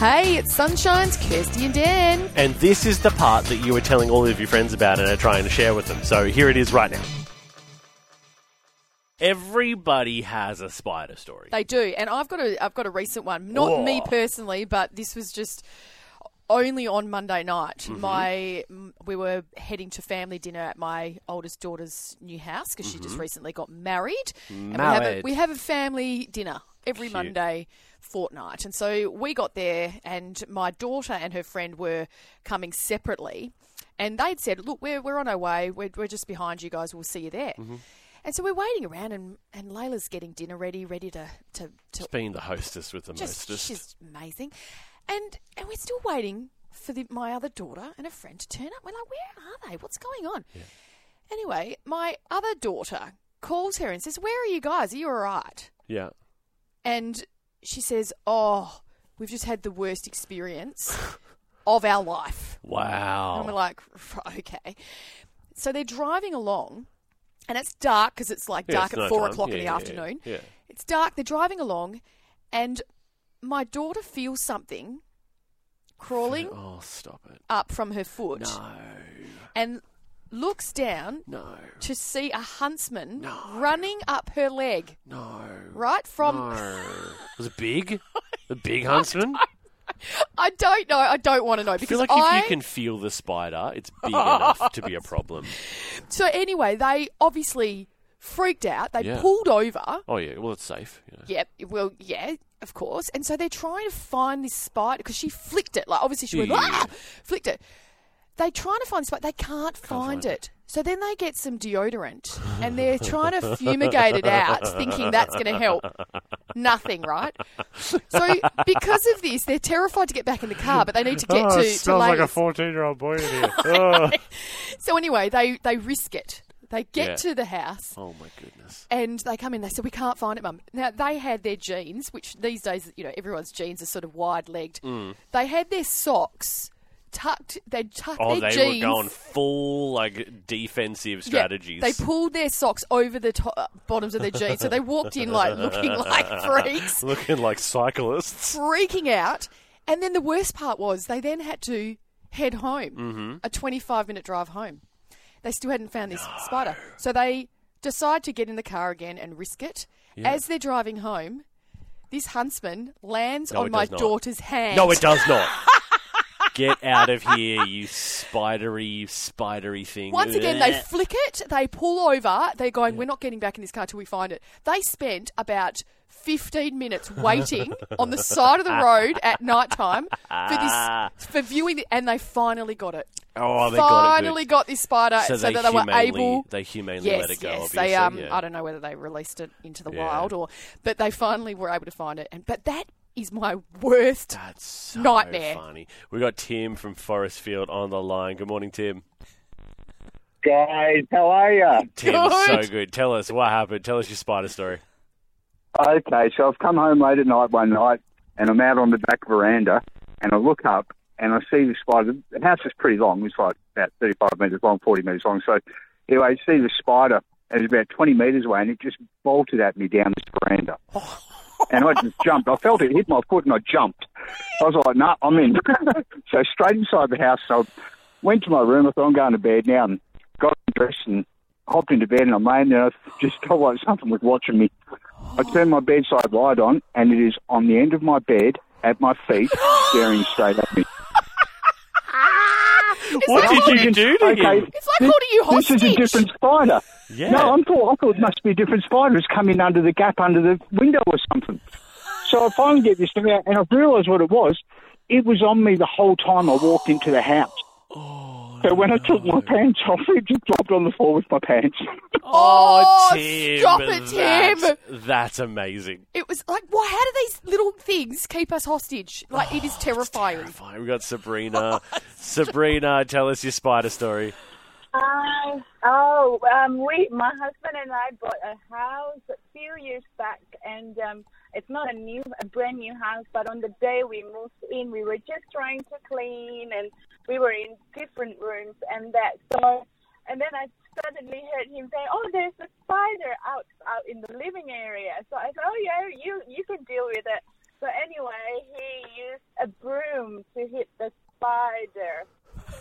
Hey, it's Sunshine's Kirsty and Dan. And this is the part that you were telling all of your friends about and are trying to share with them. So here it is right now. Everybody has a spider story. They do, and I've got a I've got a recent one. Not Oh. me personally, but this was just only on Monday night. Mm-hmm. My m- we were heading to family dinner at my oldest daughter's new house because she just recently got married. And we have a, Mm-hmm. Married. we have a family dinner every. Monday fortnight, and so we got there, and my daughter and her friend were coming separately, and they'd said, "Look, we're we're on our way. We're we're just behind you guys. We'll see you there." Mm-hmm. And so we're waiting around, and, and Layla's getting dinner ready, ready to, to, to being the hostess with the just mostest. she's amazing, and and we're still waiting for the, my other daughter and a friend to turn up. We're like, where are they? What's going on? Anyway, my other daughter calls her and says, "Where are you guys? Are you all right?" Yeah. And she says, "Oh, we've just had the worst experience of our life." Wow. And we're like, okay. So they're driving along, and it's dark because it's like Yeah, dark it's at four nighttime. o'clock Yeah, in the yeah, afternoon. Yeah. It's dark. They're driving along, and my daughter feels something crawling Oh, stop it. up from her foot No. and looks down No. to see a huntsman No. running up her leg, No. right from. No. Was it big? The big huntsman? I don't know. I don't want to know I because feel like I. if you can feel the spider, it's big enough to be a problem. So anyway, they obviously freaked out. They Yeah. pulled over. Oh yeah, well it's safe. You know. Yep. Well, yeah, of course. And so they're trying to find this spider because she flicked it. Like obviously she went Yeah. ah, flicked it. They trying to find the spider. They can't, find, find it. So then they get some deodorant and they're trying to fumigate it out, thinking that's going to help. Nothing, right? So because of this, they're terrified to get back in the car, but they need to get oh, to, it to smells like a fourteen-year-old boy in here. Oh. So anyway, they they risk it. They get Yeah. to the house. oh my goodness. And they come in, they said, We can't find it, Mum. Now, they had their jeans, which these days, you know, everyone's jeans are sort of wide legged. Mm. They had their socks tucked, they'd tucked. Oh, their they jeans. were going full like defensive Yeah, strategies. they pulled their socks over the to- uh, bottoms of their jeans. So they walked in like looking like freaks, Looking like cyclists. freaking out. And then the worst part was they then had to head home, Mm-hmm. a 25 minute drive home. They still hadn't found this spider. So they decide to get in the car again and risk it. As they're driving home, this huntsman lands No, on my not. daughter's hand. No, it does not. Get out of here, you spidery, spidery thing. Once again, they flick it, they pull over, they're going, We're not getting back in this car till we find it. They spent about 15 minutes waiting on the side of the road at night time for this, for viewing it, and they finally got it. Oh, they got it. finally got this spider So, so, they that they were humanely, able. They humanely Yes, let it go. yes. obviously. They um, yeah. I don't know whether they released it into the Yeah. wild or, but they finally were able to find it. And but that is my worst. That's so Nightmare. funny. We got Tim from Forestfield on the line. Good morning, Tim. Guys, how are you? Tim, Good. so good. Tell us what happened. Tell us your spider story. Okay, so I've come home late at night one night, and I'm out on the back veranda, and I look up, and I see the spider. The house is pretty long. It's like about 35 metres long, 40 metres long. So anyway, I see the spider, and it's about 20 metres away, and it just bolted at me down this veranda. Oh. And I just jumped. I felt it hit my foot, and I jumped. I was like, "Nah, I'm in." so straight inside the house. So I went to my room. I thought I'm going to bed now, and got dressed and hopped into bed, and I'm laying there. I just felt like something was watching me. I turned my bedside light on, and it is on the end of my bed at my feet, staring straight at me. What did you do to okay, him? It's like holding you This is a different spider. Yeah. No, I thought I thought it must be a different spider. It's come in under the gap under the window or something. So I finally get this thing out, and I realised what it was. It was on me the whole time I walked into the house. Oh, So when I took my pants off, it just dropped on the floor with my pants. Oh, Tim, stop it, Tim. That's, that's amazing. It was like, why? How do these little things keep us hostage? Like, it is oh, terrifying. Fine, we got Sabrina. Sabrina, tell us your spider story. Hi. Oh, um, we, my husband and I bought a house a few years back, and um, it's not a new, a brand new house. But on the day we moved in, we were just trying to clean, and we were in different rooms, and that so, and then I suddenly heard him say, "Oh, there's a spider out out in the living area." So I said, "Oh yeah, you you can deal with it." So anyway, he used a broom to hit the spider.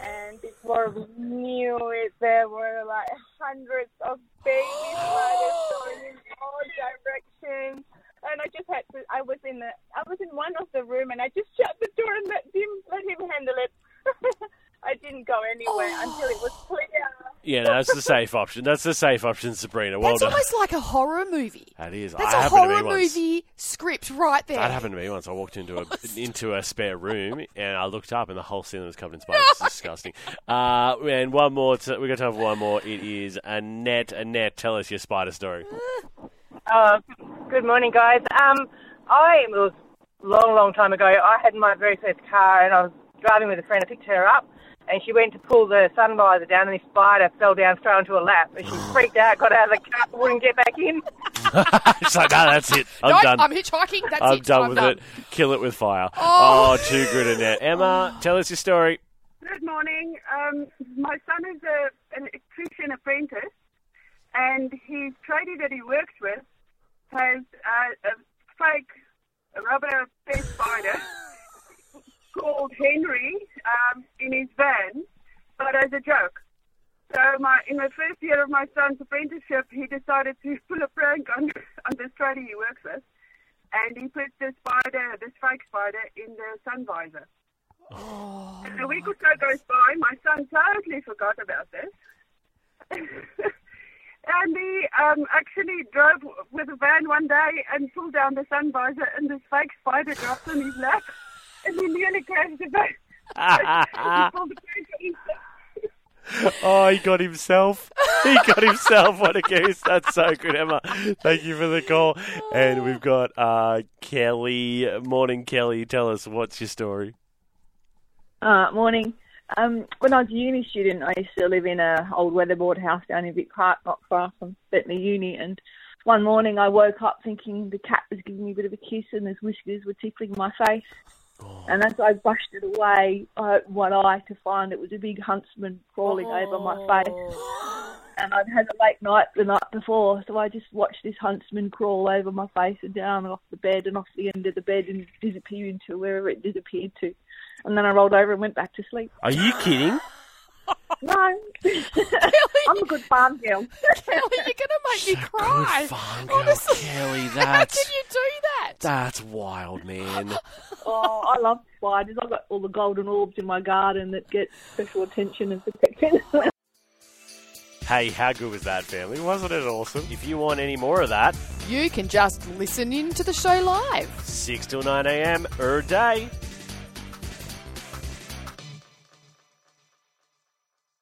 And before we knew it, there were like hundreds of baby spiders going in all directions. And I just had to, I was in the, I was in one of the room and I just shut the door and let him, let him handle it. I didn't go anywhere until it was clear. Yeah, no, that's the safe option. That's the safe option, Sabrina. Well That's done. almost like a horror movie. That is. That's I a horror me once. movie script right there. That happened to me once. I walked into a into a spare room and I looked up and the whole ceiling was covered in spiders. It's disgusting. Uh, and one more. To, we got time for one more. It is Annette. Annette, tell us your spider story. Uh, good morning, guys. Um, I it was a long, long time ago. I had my very first car, and I was driving with a friend. I picked her up, and she went to pull the sun visor down, and this spider fell down straight onto her lap, and she freaked out, got out of the car, wouldn't get back in. it's like, no, that's it. I'm no, done. I'm hitchhiking. That's I'm it. done I'm with done. it. Kill it with fire. Oh. Oh. too good, Annette. Emma, tell us your story. Good morning. Um, my son is a, an electrician apprentice, and his tradie that he works with has uh, a fake rubber pet spider called Henry um, in his van, but as a joke. So my in the first year of my son's apprenticeship, he decided to pull a prank on on this tradie he works with, and he put the spider, this fake spider, in the sun visor. And a week or so goes by, my son totally forgot about this. and he um, actually drove with a van one day and pulled down the sun visor, and this fake spider dropped on his lap, and he nearly crashed the van. he pulled the prank on himself. Oh, he got himself. He got himself. What a goose. That's so good, Emma. Thank you for the call. And we've got uh, Kelly. Morning, Kelly. Tell us, what's your story? Uh, morning. Um, when I was a uni student, I used to live in a old weatherboard house down in Vic Park, not far from Bentley Uni. And one morning, I woke up thinking the cat was giving me a bit of a kiss, and his whiskers were tickling my face. And as I brushed it away, I opened one eye to find it was a big huntsman crawling over my oh. face. And I'd had a late night the night before, so I just watched this huntsman crawl over my face and down and off the bed and off the end of the bed and disappear into wherever it disappeared to. And then I rolled over and went back to sleep. Are you kidding? No, I'm a good farm girl. Kelly, you're going to make me cry. Good farm girl, Honestly. Kelly. How That's can you do that? that's wild, man. Oh, I love spiders. I've got all the golden orbs in my garden that get special attention and protection. Hey, how good was that, family? Wasn't it awesome? If you want any more of that, You can just listen in to the show live. 6 till 9 a.m. er day.